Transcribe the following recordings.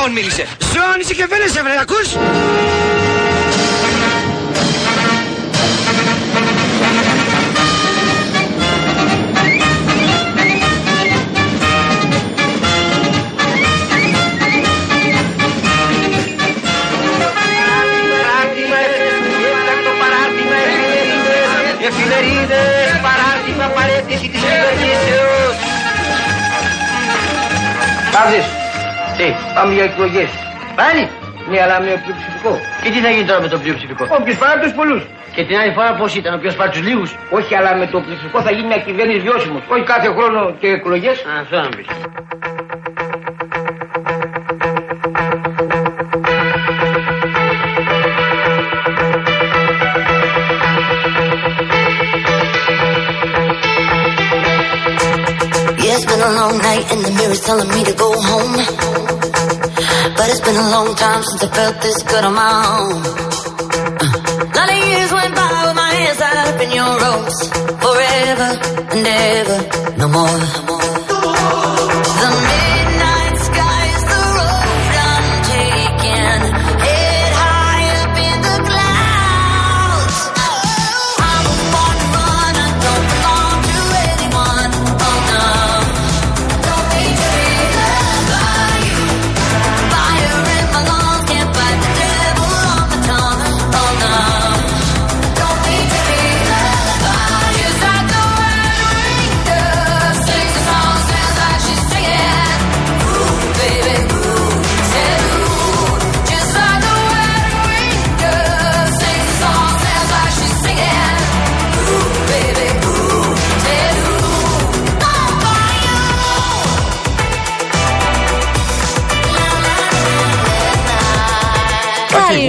ζώων μίλησε. Ζώων είσαι και φαίνεσαι, βρε, ακούς. Εφημερίδες, παράρτημα, παρέτηση της κυβερνήσεως. Πάδες, τι, πάμε για εκλογές. Πάλι, ναι, αλλά με πλειοψηφικό. Και τι θα γίνει τώρα με το πλειοψηφικό; Όποιος πάρει τους πολλούς. Και την άλλη φορά πώς ήταν, ο οποίος πάρει τους λίγους; Όχι, αλλά με το πλειοψηφικό θα γίνει μια κυβέρνηση βιώσιμος. Όχι κάθε χρόνο και εκλογές. Α, αυτό να πεις. Yeah, it's been a long night and the mirror's telling me to go home. But it's been a long time since I felt this good on my own. Uh, lot of years went by with my hands tied up in your ropes. Forever and ever, no more. The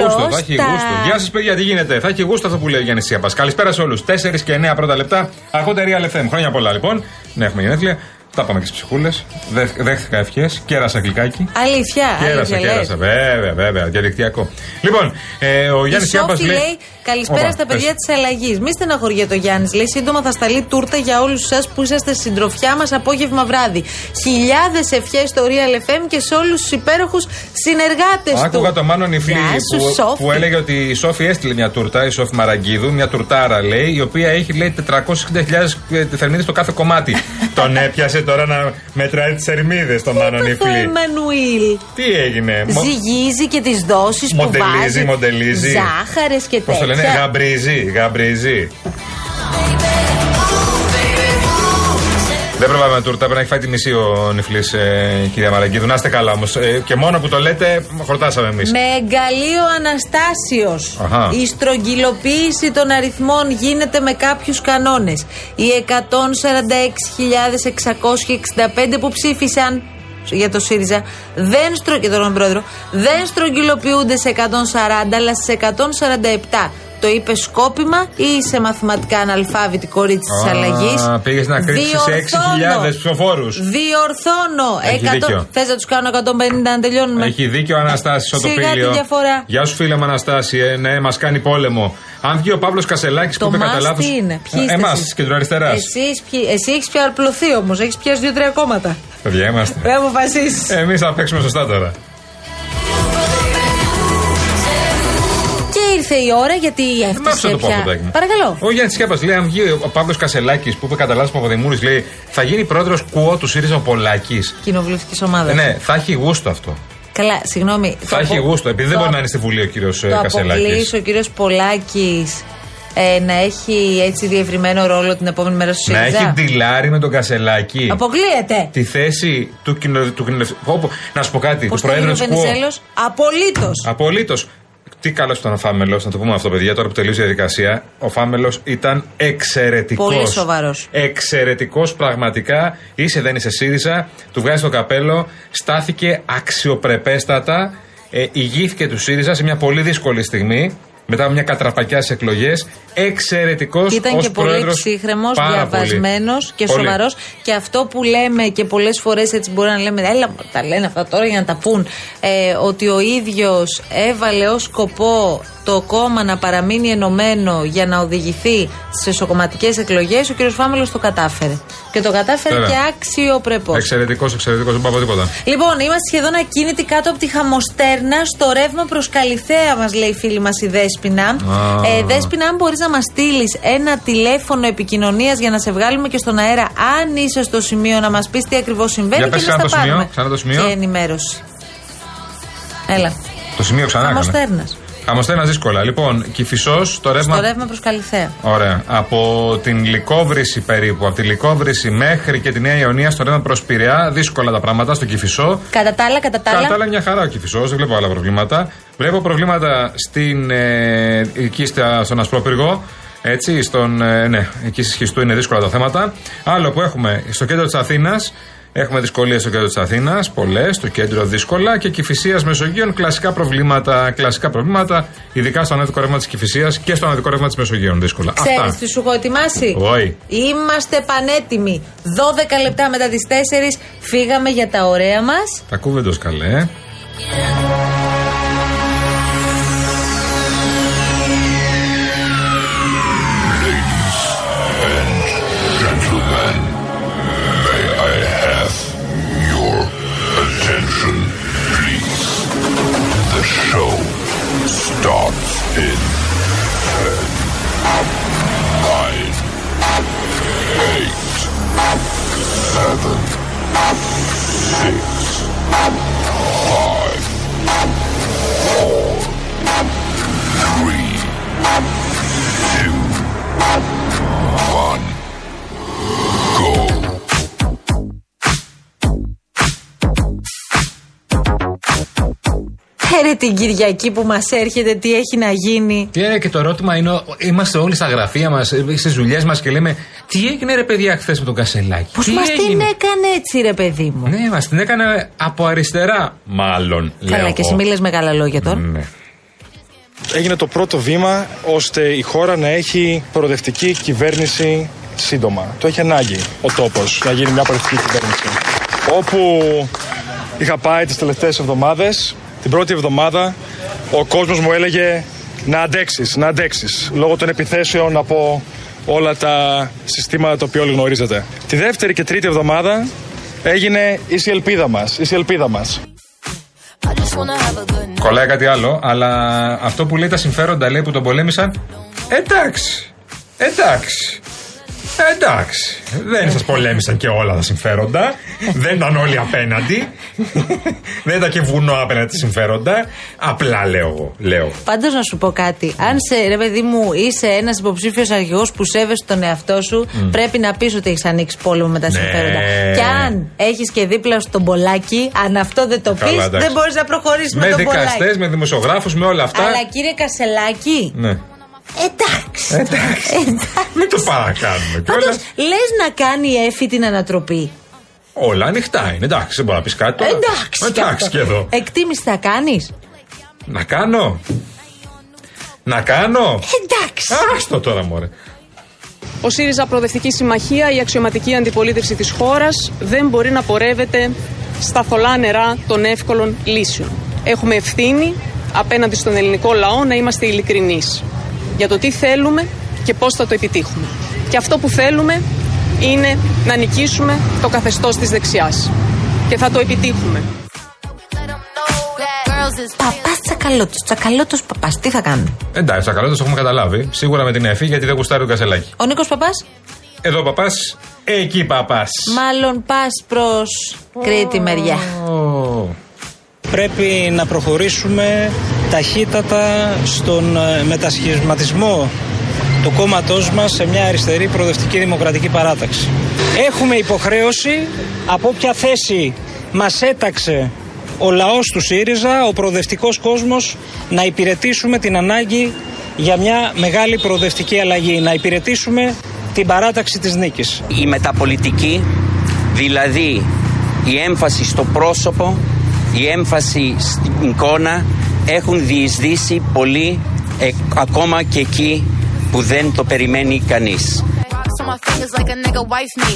γούστο, θα έχει τα. γούστο. Γεια σας, παιδιά, τι γίνεται; Θα έχει γούστο αυτό που λέει ο Γιάννη Σιάπας. Καλησπέρα σε όλους. 4 και 9 πρώτα λεπτά. Ακούτε Real FM. Χρόνια πολλά λοιπόν. Ναι, έχουμε γενέθλια. Τα πάμε και στις ψυχούλες. Δέχτηκα ευχές. Κέρασα γλυκάκι. Αλήθεια, Κέρασα, αλήθεια λες. κέρασα. Βέβαια, βέβαια. Διαδικτυακό. Λοιπόν, ε, ο Η Γιάννης Σιάπας Σόφη λέει. Λέει Καλησπέρα Όπα, στα πες. παιδιά της αλλαγής. Μη στεναχωριέται ο Γιάννης. Λέει σύντομα θα σταλεί τούρτα για όλους εσά που είσαστε στη συντροφιά μας απόγευμα βράδυ. Χιλιάδες ευχές στο Real FM και σε όλους τους υπέροχους συνεργάτες του. Άκουγα το Μάνο Νιφλή Γεια σου, που, Σόφη. που έλεγε ότι η Σόφη έστειλε μια τούρτα, η Σόφη Μαραγκίδου, μια τουρτάρα λέει, η οποία έχει λέει 460.000 θερμίδες στο κάθε κομμάτι. Τον έπιασε τώρα να μετράει τις θερμίδες το Μάνο Το Νιφλή. Εμμανουήλ; Τι έγινε, Μο- Ζυγίζει και τις δόσεις που Μοντελίζει, βάζει. μοντελίζει. Ζάχαρες και Πώς το λένε, τέτοια. Γαμπρίζει, γαμπρίζει. Δεν προλάβαμε τούρτα, πρέπει να έχει φάει τη μισή ο Νιφλή, ε, κυρία Μαραγκίδου. Να είστε καλά όμως. και μόνο που το λέτε, χορτάσαμε εμείς. Με εγκαλείο Αναστάσιος Αχα. Η στρογγυλοποίηση των αριθμών γίνεται με κάποιους κανόνες Οι 146.665 που ψήφισαν για το ΣΥΡΙΖΑ δεν, στρο... και τον πρόεδρο, δεν στρογγυλοποιούνται σε 140 αλλά σε 147 το είπε σκόπιμα ή είσαι μαθηματικά αναλφάβητη κορίτσι της Α, αλλαγής; πήγες να κρύψεις σε 6.000 ψηφοφόρους. Διορθώνω. Έχει δίκιο. Θες να τους κάνω 150 να τελειώνουμε; Έχει δίκιο ο Αναστάση Σιγά τη Οτοπίλιο. διαφορά. Γεια σου, φίλε μου Αναστάση. Ε, ναι, μας κάνει πόλεμο. Αν βγει ο Παύλος Κασελάκης που Το είπε κατά μας λάθο. τι είναι, ποιοι είστε Εμάς, εσείς; κεντροαριστερά. Εσείς, ποιοι- εσύ έχεις πια απλωθεί όμως, έχεις πιάσει δύο-τρία κόμματα. Παιδιά είμαστε. Δεν αποφασίσει. Εμείς θα παίξουμε σωστά τώρα. Ήρθε η ώρα γιατί Δεν μ' άφησε έφτασε να το πω πια. αυτό, Τάκη μου. Παρακαλώ. Ο Γιάννης Κέπα λέει: Αν βγει ο Παύλος Κασελάκης που είπε κατά λάθο Παπαδημούρη, λέει θα γίνει πρόεδρος κουό του ΣΥΡΙΖΑ ο Πολάκης. Κοινοβουλευτικής ομάδας. Ε, ναι, θα έχει γούστο αυτό. Καλά, συγγνώμη. Θα το έχει απο- γούστο, επειδή δεν το μπορεί απο- να είναι στη Βουλή ο κύριος Το Κασελάκης. αποκλείσει ο κύριος Πολάκης ε, να έχει έτσι διευρυμένο ρόλο την επόμενη μέρα στο Να ΣΥΡΙΖΑ; έχει ντυλάρει με τον Κασελάκη. Αποκλείεται. Τη θέση του κοινοβουλευτικού. Να σου πω κάτι, Πώς του το Προέδρου λέει ο της ΚΟΟ. Βενιζέλος; Απολύτως. Απολύτως. Τι καλό ήταν ο Φάμελος, να το πούμε αυτό, παιδιά, τώρα που τελείωσε η διαδικασία. Ο Φάμελος ήταν εξαιρετικός. Πολύ σοβαρός. Εξαιρετικός, πραγματικά. Είσαι, δεν είσαι ΣΥΡΙΖΑ, του βγάζει το καπέλο, στάθηκε αξιοπρεπέστατα, ε, ηγήθηκε του ΣΥΡΙΖΑ σε μια πολύ δύσκολη στιγμή. Μετά από μια κατραπακιά στις εκλογές. Εξαιρετικός Ήταν και πολύ ψύχρεμος, διαβασμένος και σοβαρός. Και αυτό που λέμε και πολλές φορές έτσι μπορεί να λέμε, έλα, τα λένε αυτά τώρα για να τα πούν, ε, ότι ο ίδιος έβαλε ως σκοπό το κόμμα να παραμείνει ενωμένο για να οδηγηθεί στις εσωκομματικές εκλογές, ο κ. Φάμελος το κατάφερε. Και το κατάφερε Βέβαια. και αξιοπρεπώς. Εξαιρετικός, εξαιρετικός, δεν πάω τίποτα. Λοιπόν, είμαστε σχεδόν ακίνητοι κάτω από τη χαμοστέρνα στο ρεύμα προς Καλιθέα, μας λέει η φίλη μας η Δέσπινα. Ε, Δέσπινα, αν μπορείς να μας στείλεις ένα τηλέφωνο επικοινωνίας για να σε βγάλουμε και στον αέρα, αν είσαι στο σημείο, να μας πεις τι ακριβώς συμβαίνει για και να τα πάρουμε. Ξανά το σημείο. Και ενημέρωση. Έλα. Το σημείο ξανά. Χαμοστέρνα. Χαμοστέρνα δύσκολα. Λοιπόν, Κυφισό, το ρεύμα. Το ρεύμα προς Καλυθέα. Ωραία. Από την Λικόβρηση περίπου, από τη Λικόβρηση μέχρι και τη Νέα Ιωνία, στο ρεύμα προς Πειραιά, δύσκολα τα πράγματα στο Κυφισό. Κατά τα άλλα, κατά τα άλλα. Κατά τα άλλα, μια χαρά ο Κυφισό, δεν βλέπω άλλα προβλήματα. Βλέπω προβλήματα στην, ε, εκεί στον Ασπρόπυργο. Έτσι, στον, ε, ναι, εκεί στη Σχιστού είναι δύσκολα τα θέματα. Άλλο που έχουμε στο κέντρο της Αθήνας, Έχουμε δυσκολίες στο κέντρο της Αθήνας, πολλές, στο κέντρο δύσκολα και κυφυσία Μεσογείων, κλασικά προβλήματα, κλασικά προβλήματα, ειδικά στο ανάδικο ρεύμα της Κυφυσία και στο ανάδικο ρεύμα της Μεσογείων. Δύσκολα. Ξέρεις τι σου έχω ετοιμάσει; Όχι. Είμαστε πανέτοιμοι. 12 λεπτά μετά τις 4 φύγαμε για τα ωραία μας. Τα κούβεντος καλέ. In 10, 9, 8, 7, Φέρε την Κυριακή που μας έρχεται, τι έχει να γίνει. Και, ε, και το ερώτημα είναι, είμαστε όλοι στα γραφεία μας, ε, στις δουλειές μας και λέμε, τι έγινε ρε παιδιά χθες με τον Κασελάκη; Πώς μας την έκανε έτσι, ρε παιδί μου; Ναι, μας την έκανε από αριστερά, μάλλον. Καλά, και εσύ μίλε μεγάλα λόγια τώρα. Ναι. Έγινε το πρώτο βήμα ώστε η χώρα να έχει προοδευτική κυβέρνηση σύντομα. Το έχει ανάγκη ο τόπος να γίνει μια προοδευτική κυβέρνηση. Όπου είχα πάει τις τελευταίες εβδομάδες, την πρώτη εβδομάδα ο κόσμος μου έλεγε να αντέξεις, να αντέξεις λόγω των επιθέσεων από όλα τα συστήματα τα οποία όλοι γνωρίζετε. Τη δεύτερη και τρίτη εβδομάδα έγινε η ελπίδα μας, η ελπίδα μας. Κολλάει κάτι άλλο, αλλά αυτό που λέει τα συμφέροντα λέει που τον πολέμησαν, εντάξει, εντάξει. Εντάξει. Δεν σας πολέμησαν και όλα τα συμφέροντα. δεν ήταν όλοι απέναντι. δεν ήταν και βουνό απέναντι συμφέροντα. Απλά λέω εγώ. Λέω. Πάντως να σου πω κάτι. Αν σε ρε παιδί μου είσαι ένας υποψήφιος αρχηγό που σέβεσαι τον εαυτό σου, πρέπει να πεις ότι έχεις ανοίξει πόλεμο με τα ναι. συμφέροντα. Και αν έχεις και δίπλα σου τον πολλάκι, αν αυτό δεν το πεις, δεν μπορείς να προχωρήσεις με, με τον πολλάκι. Με δικαστές, με δημοσιογράφους, με όλα αυτά. Αλλά κύριε Κασελάκη. Ναι. Εντάξει. Εντάξει. Μην το παρακάνουμε κιόλας. Λες να κάνει η Εφη την ανατροπή. Όλα ανοιχτά είναι. Εντάξει, δεν μπορεί να πεις κάτι τώρα. Εντάξει. Εντάξει και εδώ. Εκτίμηση θα κάνεις; Να κάνω. Να κάνω. Εντάξει. Άστο τώρα, μωρέ. Ο ΣΥΡΙΖΑ Προοδευτική Συμμαχία, η αξιωματική αντιπολίτευση της χώρας, δεν μπορεί να πορεύεται στα θολά νερά των εύκολων λύσεων. Έχουμε ευθύνη απέναντι στον ελληνικό λαό να είμαστε ειλικρινείς για το τι θέλουμε και πώς θα το επιτύχουμε. Και αυτό που θέλουμε είναι να νικήσουμε το καθεστώς της δεξιάς. Και θα το επιτύχουμε. Παπάς τσακαλώτος, τσακαλώτος παπάς, τι θα κάνουμε; Εντάξει, τσακαλώτος έχουμε καταλάβει. Σίγουρα με την Εφή γιατί δεν γουστάρει ο Κασελάκη. Ο Νίκος Παπάς; Εδώ παπάς, εκεί παπάς. Μάλλον πας προς Κρήτη μεριά. Πρέπει να προχωρήσουμε ταχύτατα στον ε, μετασχηματισμό του κόμματός μας σε μια αριστερή προοδευτική δημοκρατική παράταξη. Έχουμε υποχρέωση από όποια θέση μας έταξε ο λαός του ΣΥΡΙΖΑ, ο προοδευτικός κόσμος, να υπηρετήσουμε την ανάγκη για μια μεγάλη προοδευτική αλλαγή, να υπηρετήσουμε την παράταξη της νίκης. Η μεταπολιτική, δηλαδή η έμφαση στο πρόσωπο, η έμφαση στην εικόνα έχουν διεισδύσει πολύ ε, ακόμα και εκεί που δεν το περιμένει κανείς. on my fingers like a nigga wife me.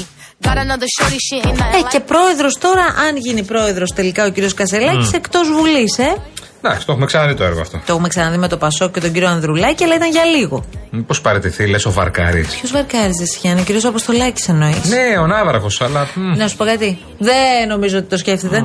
Got another shorty, she ain't nothing Ε, και πρόεδρος τώρα, αν γίνει πρόεδρος τελικά ο κύριος Κασελάκης, εκτός Βουλής, ε; Εντάξει, το έχουμε ξαναδεί το έργο αυτό. Το έχουμε ξαναδεί με το Πασό και τον κύριο Ανδρουλάκη, αλλά ήταν για λίγο. Πώ παραιτηθεί, λες ο Βαρκάρης. Ποιος βαρκάριζε, Γιάννη, κύριος Αποστολάκης εννοείς; Ναι, ο Ναύαρχο, αλλά. μ, Να σου πω κάτι. Δεν νομίζω ότι το σκέφτεται.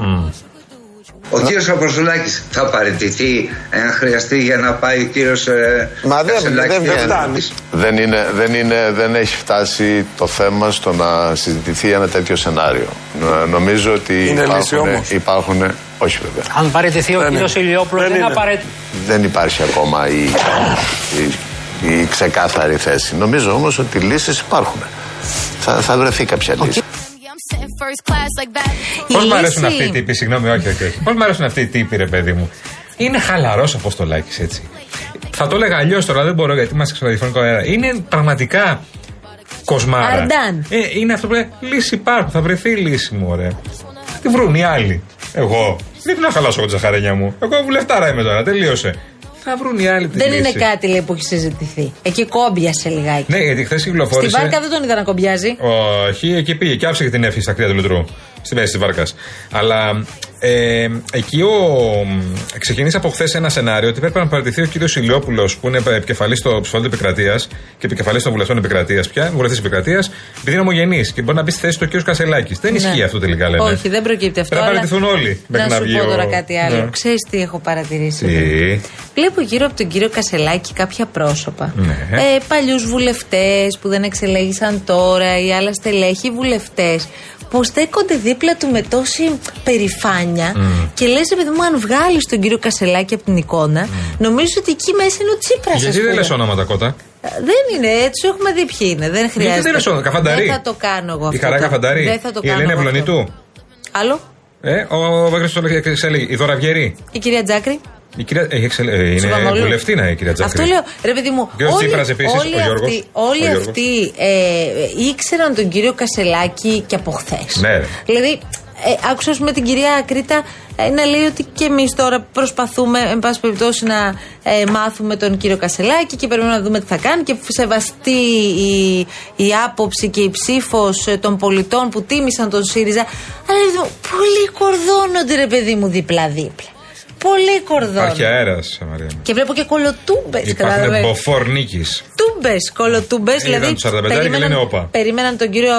Ο κύριος Αποστολάκης θα παραιτηθεί εάν χρειαστεί για να πάει ο κύριος ε, Μα δεν, Κασελάκης δεν, για δεν να- φτάνει. Δεν, είναι, δεν, είναι, δεν έχει φτάσει το θέμα στο να συζητηθεί ένα τέτοιο σενάριο. Νο- Νομίζω ότι Είναι λύση υπάρχουν, όμως. υπάρχουν. Όχι βέβαια. Αν παραιτηθεί ο Δεν κύριος είναι. Ηλιόπουλος, Δεν δεν είναι. απαραίτητο. Δεν υπάρχει ακόμα η, η, η ξεκάθαρη θέση. Νομίζω όμως ότι λύσεις υπάρχουν. Θα, θα βρεθεί κάποια λύση. I'm sitting first class like that. Η Πώς μ' αρέσουν λύση- αυτοί οι τύποι, συγγνώμη, όχι, όχι. όχι. Πώς μ' αρέσουν αυτοί οι τύποι, ρε παιδί μου; Είναι χαλαρός Αποστολάκης έτσι. Θα το έλεγα αλλιώς τώρα, δεν μπορώ γιατί είμαστε στο ραδιοφωνικό αέρα. Είναι πραγματικά κοσμάρα. Αρντάν. Ε, είναι αυτό που λέει: Λύση υπάρχουν, θα βρεθεί λύση μου, ωραία. Θα τη βρουν οι άλλοι. Εγώ. Γιατί να χαλάσω εγώ τη ζαχαρένια μου. Εγώ βουλευτάρα είμαι τώρα, τελείωσε. Θα βρουν οι άλλοι τη Δεν λύση. είναι κάτι λέει, που έχει συζητηθεί. Εκεί κόμπιασε λιγάκι. Ναι, γιατί χθες Στη κυκλοφόρησε. βάρκα δεν τον είδα να κομπιάζει. Όχι, εκεί πήγε και άφησε και την έφυγε στα κρύα του λουτρού. Στη μέση της βάρκας. Αλλά ε, εκεί ο, ξεκίνησε από χθες ένα σενάριο ότι πρέπει να παραιτηθεί ο κύριος Ηλιόπουλος, που είναι επικεφαλής στο ψηφοδέλτιο επικρατείας και επικεφαλής των βουλευτών επικρατείας πια, βουλευτής επικρατείας, επειδή είναι ομογενής και μπορεί να μπει στη θέση του ο κύριο Κασελάκης. Δεν Ναι. ισχύει αυτό τελικά, λέμε. Όχι, δεν προκύπτει αυτό. Πρέπει να αλλά παραιτηθούν όλοι μέχρι Να να σου βγει πω ο- τώρα κάτι άλλο. Ναι. Ξέρεις τι έχω παρατηρήσει; Τι; Βλέπω γύρω από τον κύριο Κασελάκη κάποια πρόσωπα. Ναι. Ε, Παλιούς βουλευτές που δεν εξελέγησαν τώρα ή άλλα στελέχη βουλευτές που στέκονται δίπλα του με τόση περηφάνεια και λες, επειδή μου, αν βγάλει τον κύριο Κασελάκη από την εικόνα, νομίζω ότι εκεί μέσα είναι ο Τσίπρας. Γιατί δεν λες όνοματα κότα. Δεν είναι έτσι, έχουμε δει ποιοι είναι. Δεν χρειάζεται. δεν λες όνομα, Καφανταρή. Δεν θα το κάνω εγώ Η αυτό. Χαρά το- Καφανταρή. Δεν θα το Η κάνω. Ελένη εγώ αυτό. Ευλονίτου. Άλλο; Ε, ο Βαγγέλης το έλεγε, η Δώρα Βιερή. Η κυρία Τζάκρη. Η κυρία, έχει εξελ... ε, είναι Σουβαμόλου. βουλευτήνα η κυρία Τζάκρη. Αυτό λέω. Ρε παιδί μου, κύριος όλοι, Τσίπρας επίσης, όλοι ο Γιώργος. αυτοί, όλοι Ο Γιώργος. αυτοί ε, ήξεραν τον κύριο Κασελάκη και από χθες. Ναι, ρε. Δηλαδή, ε, άκουσα ας πούμε, την κυρία Κρήτα ε, να λέει ότι και εμείς τώρα προσπαθούμε, εν πάση περιπτώσει, να ε, μάθουμε τον κύριο Κασελάκη και περιμένουμε να δούμε τι θα κάνει και σεβαστεί η, η άποψη και η ψήφος των πολιτών που τίμησαν τον ΣΥΡΙΖΑ. Αλλά ρε παιδί μου, πολύ κορδώνονται, ρε παιδί μου, δίπλα-δίπλα. Πολύ κορδώνονται. Υπάρχει αέρας, Μαρία. μου. Και βλέπω και κολοτούμπες. Υπάρχουν μποφόρ νίκη. Τούμπες, κολοτούμπες. Είδαν Δηλαδή, τους 45 και λένε όπα. περίμεναν τον κύριο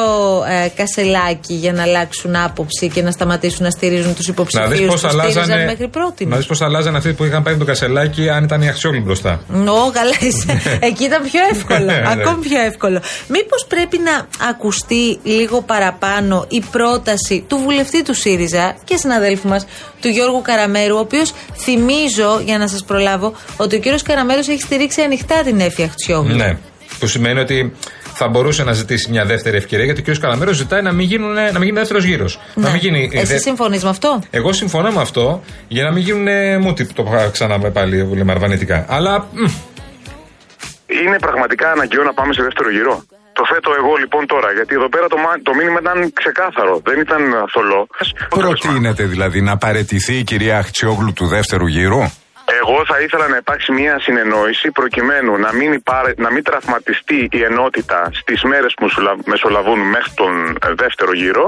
ε, Κασελάκη για να αλλάξουν άποψη και να σταματήσουν να στηρίζουν τους Να υποψηφίου δεις που πώς στήριζαν αλλάζανε. μέχρι πρώτη. Να δεις πώς αλλάζανε αυτοί που είχαν πάει με το κασελάκι αν ήταν η Αξιόγλου μπροστά. Νο, καλά είσαι. Εκεί ήταν πιο εύκολο. Ναι. Ακόμη πιο εύκολο. Μήπως πρέπει να ακουστεί λίγο παραπάνω η πρόταση του βουλευτή του ΣΥΡΙΖΑ και συναδέλφου μας, του Γιώργου Καραμέρου, ο οποίος θυμίζω, για να σας προλάβω, ότι ο κύριος Καραμέρος έχει στηρίξει ανοιχτά την Έφη Αχτσιόγλου. Ναι. Που σημαίνει ότι θα μπορούσε να ζητήσει μια δεύτερη ευκαιρία γιατί ο κ. Καλαμέρο ζητάει να μην, γίνουν, να μην γίνει δεύτερος γύρος. Να μην γίνει. Ναι. Εσύ δε- συμφωνείς με αυτό; Εγώ συμφωνώ με αυτό για να μην γίνουν μούτι που το είπα ξανά με πάλι λέμε αρβανιτικά. Αλλά μ, Είναι πραγματικά αναγκαίο να πάμε σε δεύτερο γύρο; Το θέτω εγώ λοιπόν τώρα, γιατί εδώ πέρα το, μα- το μήνυμα ήταν ξεκάθαρο, δεν ήταν θολό. Προτείνεται δηλαδή να παρετηθεί η κυρία Αχτσιόγλου του δεύτερου γύρου; Εγώ θα ήθελα να υπάρξει μια συνεννόηση προκειμένου να μην, υπάρ- να μην τραυματιστεί η ενότητα στις μέρες που μεσολα- μεσολαβούν μέχρι τον ε, δεύτερο γύρο.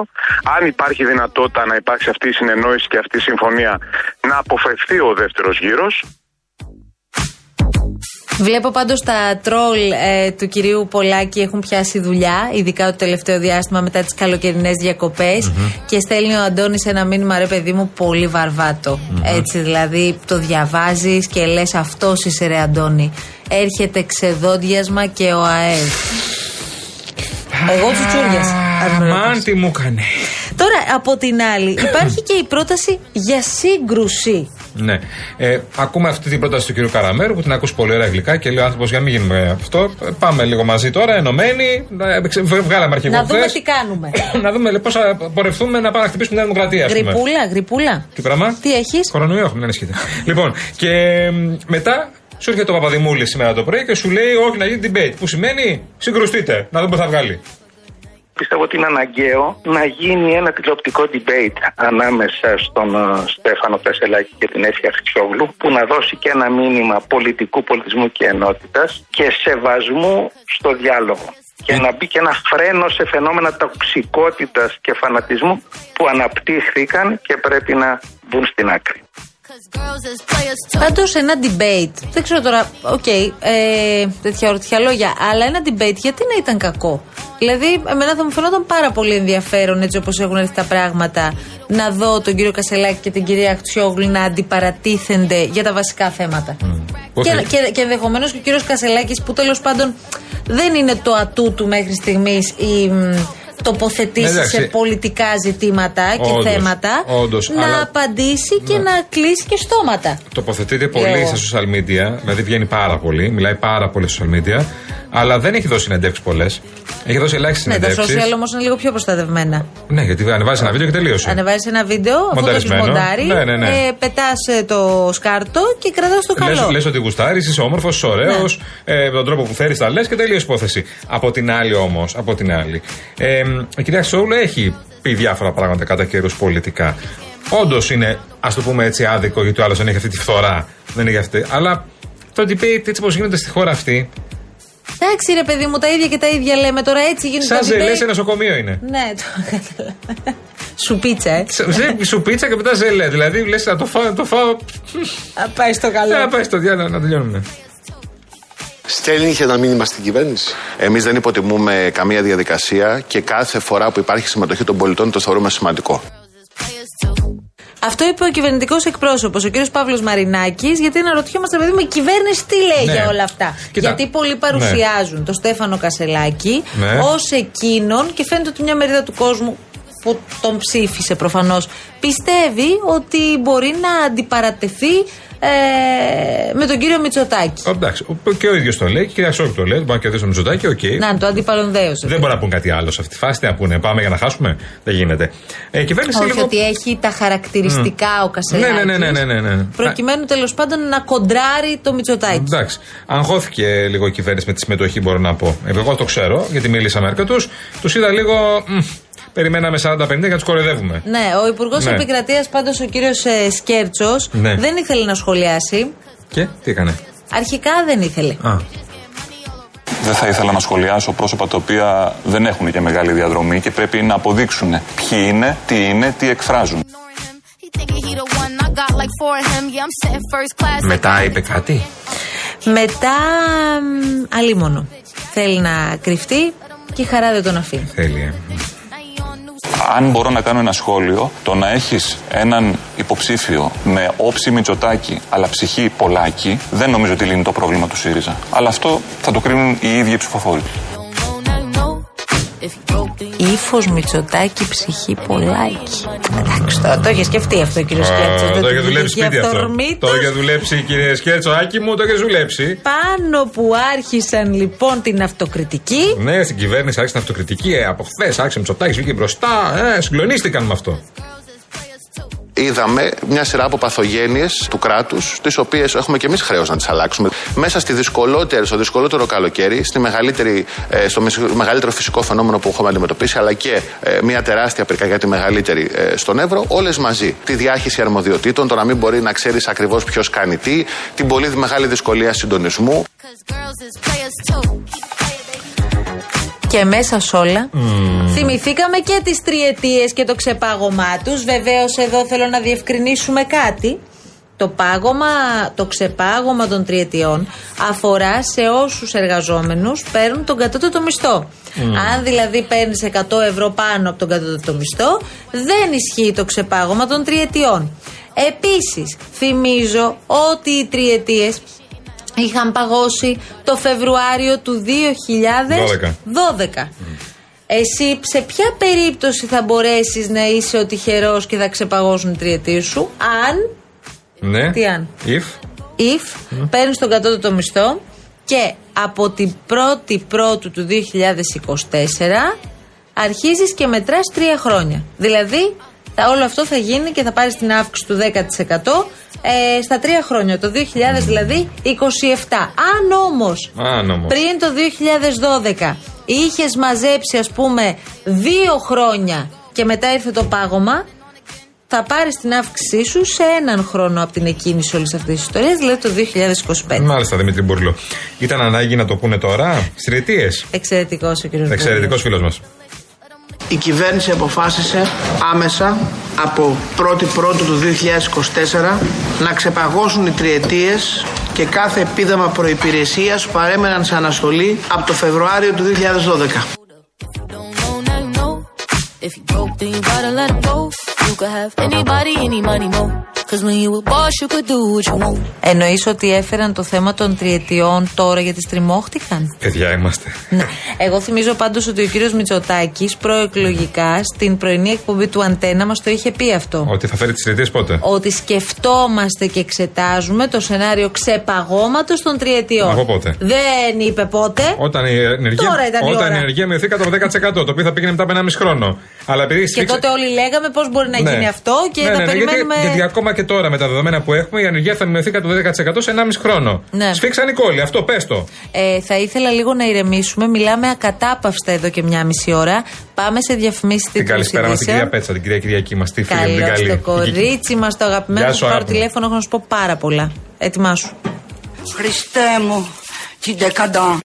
Αν υπάρχει δυνατότητα να υπάρξει αυτή η συνεννόηση και αυτή η συμφωνία να αποφευθεί ο δεύτερος γύρος. Βλέπω πάντως τα τρόλ ε, του κυρίου Πολάκη έχουν πιάσει δουλειά, ειδικά το τελευταίο διάστημα μετά τις καλοκαιρινές διακοπές και στέλνει ο Αντώνης ένα μήνυμα ρε παιδί μου πολύ βαρβάτο. Έτσι δηλαδή το διαβάζεις και λες αυτός είσαι ρε Αντώνη. Έρχεται ξεδόντιασμα και ο ΑΕΒ. Εγώ τσουτσούριασα. αν με Αμάν τι μου έκανε. Τώρα από την άλλη υπάρχει και η πρόταση για σύγκρουση. Ναι. Ε, ακούμε αυτή την πρόταση του κ. Καραμέρου που την ακούς πολύ ωραία γλυκά και λέει ο άνθρωπος για να μην γίνουμε αυτό. Ε, Πάμε λίγο μαζί τώρα, ενωμένοι. να- ξε- β- Βγάλαμε αρχηγό Να δούμε χθες. τι κάνουμε. να δούμε πώς θα πορευτούμε να πάμε να χτυπήσουμε την Δημοκρατία, ας πούμε. Γρυπούλα, γρυπούλα. Τι πράγμα; Τι έχεις; Κορονοϊό έχουμε, δεν ισχύει. λοιπόν, και μ, μετά σου έρχεται ο Παπαδημούλης σήμερα το πρωί και σου λέει: Όχι, να γίνει debate. Που σημαίνει συγκρουστείτε, να δούμε πώς θα βγάλει. Πιστεύω ότι είναι αναγκαίο να γίνει ένα τηλεοπτικό debate ανάμεσα στον ε, Στέφανο Κασελάκη και την Έφη Αχτσιόγλου που να δώσει και ένα μήνυμα πολιτικού πολιτισμού και ενότητας και σεβασμού στο διάλογο και να μπει και ένα φρένο σε φαινόμενα τοξικότητας και φανατισμού που αναπτύχθηκαν και πρέπει να μπουν στην άκρη. Πάντως ένα debate, δεν ξέρω τώρα, οκ, ε, τέτοια ορτιά λόγια, αλλά ένα debate γιατί να ήταν κακό; Δηλαδή, εμένα θα μου φαινόταν πάρα πολύ ενδιαφέρον έτσι όπως έχουν έρθει τα πράγματα να δω τον κύριο Κασελάκη και την κυρία Αχτσιόγλου να αντιπαρατίθενται για τα βασικά θέματα. Και, και, και ενδεχομένως και ο κύριος Κασελάκης που τέλος πάντων δεν είναι το ατού του μέχρι στιγμής η μ, τοποθετήσει Εντάξει. σε πολιτικά ζητήματα και Όντως, θέματα όντως, να αλλά- απαντήσει και Ναι. να κλείσει και στόματα. Τοποθετείται πολύ Λέω. στα social media, δηλαδή βγαίνει πάρα πολύ, μιλάει πάρα πολύ στα social media, αλλά δεν έχει δώσει συνεντεύξεις πολλές. Έχει δώσει ελάχιστες Ναι, τα συνεντεύξεις. social όμως είναι λίγο πιο προστατευμένα. Ναι, γιατί ανεβάζεις ένα βίντεο και τελείωσε. Ανεβάζεις ένα βίντεο, αφού το έχει Μονταρισμένο. μοντάρεις, Ναι, ναι, ναι. ε, πετάς το σκάρτο και κρατάς το καλό. Λες, λες ότι γουστάρεις, είσαι όμορφος, είσαι ωραίος, Ναι. ε, με τον τρόπο που θέλει τα λες και τελείω υπόθεση. Από την άλλη όμως, από την άλλη. Ε, η κυρία Σόουλου έχει πει διάφορα πράγματα κατά καιρού πολιτικά. Όντως είναι, ας το πούμε έτσι, άδικο γιατί ο άλλος δεν έχει αυτή τη φθορά. Δεν έχει αυτή. Αλλά το debate έτσι όπως γίνεται στη χώρα αυτή, Εντάξει, ρε παιδί μου, τα ίδια και τα ίδια λέμε τώρα έτσι γίνεται. σαν το ζελές debate. σε νοσοκομείο είναι. Ναι, το κατάλαβα. Σου πίτσα, ε. Σε- Σου πίτσα και μετά ζελέ. Δηλαδή λες να το φάω. να Το φάω Α, πάει στο καλό. να πάει στο διάλογο να τελειώνουμε. Στέλνει και ένα μήνυμα στην κυβέρνηση. Εμείς δεν υποτιμούμε καμία διαδικασία και κάθε φορά που υπάρχει συμμετοχή των πολιτών το θεωρούμε σημαντικό. Αυτό είπε ο κυβερνητικός εκπρόσωπος, ο κύριος Παύλος Μαρινάκης, γιατί αναρωτιόμαστε, παιδί μου, η κυβέρνηση τι λέει Ναι. για όλα αυτά. Κοίτα. Γιατί πολλοί παρουσιάζουν τον Στέφανο Κασελάκη Ναι. ως εκείνον και φαίνεται ότι μια μερίδα του κόσμου που τον ψήφισε προφανώς πιστεύει ότι μπορεί να αντιπαρατεθεί ε, με τον κύριο Μητσοτάκη. Εντάξει, ο- και ο ίδιος το λέει και η κυρία Σόκ το λέει. Μπορεί να κερδίσει το Μητσοτάκι, οκ. Να, το αντιπαρονδέωσε. Δεν μπορεί να πουν κάτι άλλο σε αυτή τη φάση. Τι να πούνε, πάμε για να χάσουμε. Δεν γίνεται. Ε, η κυβέρνηση Όχι λίγο. ότι έχει τα χαρακτηριστικά ο Κασελάκη. Ναι, ναι, ναι, ναι, ναι, ναι, ναι. Προκειμένου τέλος πάντων να κοντράρει το Μητσοτάκη. Εντάξει. Αγχώθηκε λίγο η κυβέρνηση με τη συμμετοχή, μπορώ να πω. Ε, Εγώ το ξέρω, γιατί μίλησα με αρκετούς. Τους είδα λίγο. μ, περιμέναμε 40-50 για να τους κοροϊδεύουμε. Ναι, ο Υπουργός Ναι. Επικρατείας, πάντως ο κύριος Σκέρτσος, Ναι. δεν ήθελε να σχολιάσει. Και τι έκανε; Αρχικά δεν ήθελε. Α. Δεν θα ήθελα να σχολιάσω πρόσωπα τα οποία δεν έχουν και μεγάλη διαδρομή και πρέπει να αποδείξουν ποιοι είναι, τι είναι, τι εκφράζουν. Μετά είπε κάτι; Μετά, μ, αλίμονο. Θέλει να κρυφτεί και η χαρά δεν τον αφήνει. Θέλει, ε. Αν μπορώ να κάνω ένα σχόλιο, το να έχεις έναν υποψήφιο με όψη Μητσοτάκη αλλά ψυχή Πολάκη, δεν νομίζω ότι λύνει το πρόβλημα του ΣΥΡΙΖΑ. Αλλά αυτό θα το κρίνουν οι ίδιοι οι ψηφοφόροι. Ήφο Μητσοτάκη, ψυχή Πολάκη. Εντάξει, το, το είχε σκεφτεί αυτό ο κύριο Σκέρτσο. Α, Το είχε δουλέψει σπίτι αυτό. Το είχε δουλέψει, κύριε Σκέρτσο, άκη μου, το είχε δουλέψει. Πάνω που άρχισαν λοιπόν την αυτοκριτική, Ναι, στην κυβέρνηση άρχισε την αυτοκριτική. Ε, από χθες άρχισε Μητσοτάκης, βγήκε μπροστά. Ε, συγκλονίστηκαν με αυτό. Είδαμε μια σειρά από παθογένειες του κράτους, τις οποίες έχουμε και εμείς χρέος να τις αλλάξουμε. Μέσα στη δυσκολότερη, στο δυσκολότερο καλοκαίρι, στη μεγαλύτερη, ε, στο μεσ- μεγαλύτερο φυσικό φαινόμενο που έχουμε αντιμετωπίσει, αλλά και ε, μια τεράστια πυρκαγιά τη μεγαλύτερη ε, στον Εύρο, όλες μαζί. Τη διάχυση αρμοδιοτήτων, το να μην μπορεί να ξέρεις ακριβώς ποιος κάνει τι, την πολύ μεγάλη δυσκολία συντονισμού. Και μέσα σ' όλα θυμηθήκαμε και τις τριετίες και το ξεπάγωμά τους. Βεβαίως εδώ θέλω να διευκρινίσουμε κάτι. Το πάγωμα, το ξεπάγωμα των τριετιών αφορά σε όσους εργαζόμενους παίρνουν τον κατώτατο μισθό. Αν δηλαδή παίρνεις 100 ευρώ πάνω από τον κατώτατο μισθό, δεν ισχύει το ξεπάγωμα των τριετιών. Επίσης, θυμίζω ότι οι τριετίες είχαν παγώσει το Φεβρουάριο του 2012. Εσύ σε ποια περίπτωση θα μπορέσεις να είσαι ο τυχερός και θα ξεπαγώσουν οι τριετίες σου αν, Ναι. Τι αν; If. if, παίρνεις τον κατώτατο μισθό και από την 1η Πρώτου του 2024 αρχίζεις και μετράς τρία χρόνια. Δηλαδή, τα, όλο αυτό θα γίνει και θα πάρεις την αύξηση του 10% ε, στα τρία χρόνια, το 2000 δηλαδή 27. Αν όμως Αν όμως. πριν το 2012 είχες μαζέψει, ας πούμε, δύο χρόνια και μετά ήρθε το πάγωμα, θα πάρεις την αύξησή σου σε έναν χρόνο από την εκκίνηση όλης αυτής της ιστορίας, δηλαδή το 2025. Μάλιστα, Δημήτρη Μπουρλό. Ήταν ανάγκη να το πούνε τώρα, στι Εξαιρετικός ο κύριος Εξαιρετικός φίλος μας. Η κυβέρνηση αποφάσισε άμεσα από 1η Πρώτου του 2024 να ξεπαγώσουν οι τριετίες και κάθε επίδομα προϋπηρεσίας που παρέμεναν σε αναστολή από το Φεβρουάριο του 2012. If you broke, then you gotta let it go. You could have anybody, any money, more. Cause when you a boss, you could do what you want. Εννοείς ότι έφεραν το θέμα των τριετιών τώρα γιατί στριμώχτηκαν; Παιδιά είμαστε. Ναι. Εγώ θυμίζω πάντως ότι ο κύριος Μητσοτάκης προεκλογικά στην πρωινή εκπομπή του Αντένα μας το είχε πει αυτό. Ότι θα φέρει τις τριετίες πότε; Ότι σκεφτόμαστε και εξετάζουμε το σενάριο ξεπαγώματος των τριετιών. Από πότε; Δεν είπε πότε. Όταν η ενεργεία, Τώρα ήταν η όταν ώρα. η ενεργεία μειωθεί κατά το 10%, το οποίο θα πήγαινε μετά από 1,5 χρόνο. Αλλά επειδή Και σφίξε- τότε όλοι λέγαμε πώς μπορεί να Ναι. γίνει αυτό και ναι, θα ναι, ναι, γιατί, περιμένουμε. γιατί ακόμα και τώρα με τα δεδομένα που έχουμε η ανεργία θα μειωθεί κατά το 10% σε 1,5 χρόνο. Ναι. Σφίξαν οι κόλλοι, αυτό πες το. Ε, θα ήθελα λίγο να ηρεμήσουμε. Μιλάμε ακατάπαυστα εδώ και μια μισή ώρα. Πάμε σε διαφημίσεις Την καλησπέρα μας την κυρία Πέτσα, την κυρία Κυριακή μας, τη φίλη μου την Καλώς καλή. το κορίτσι μας, το αγαπημένο. Γεια Θα σου, σου πάρω αγάπη μου. τηλέφωνο, έχω να σου πω πάρα πολλά. Ετοιμάσου. Χριστέ μου, την δεκαντά.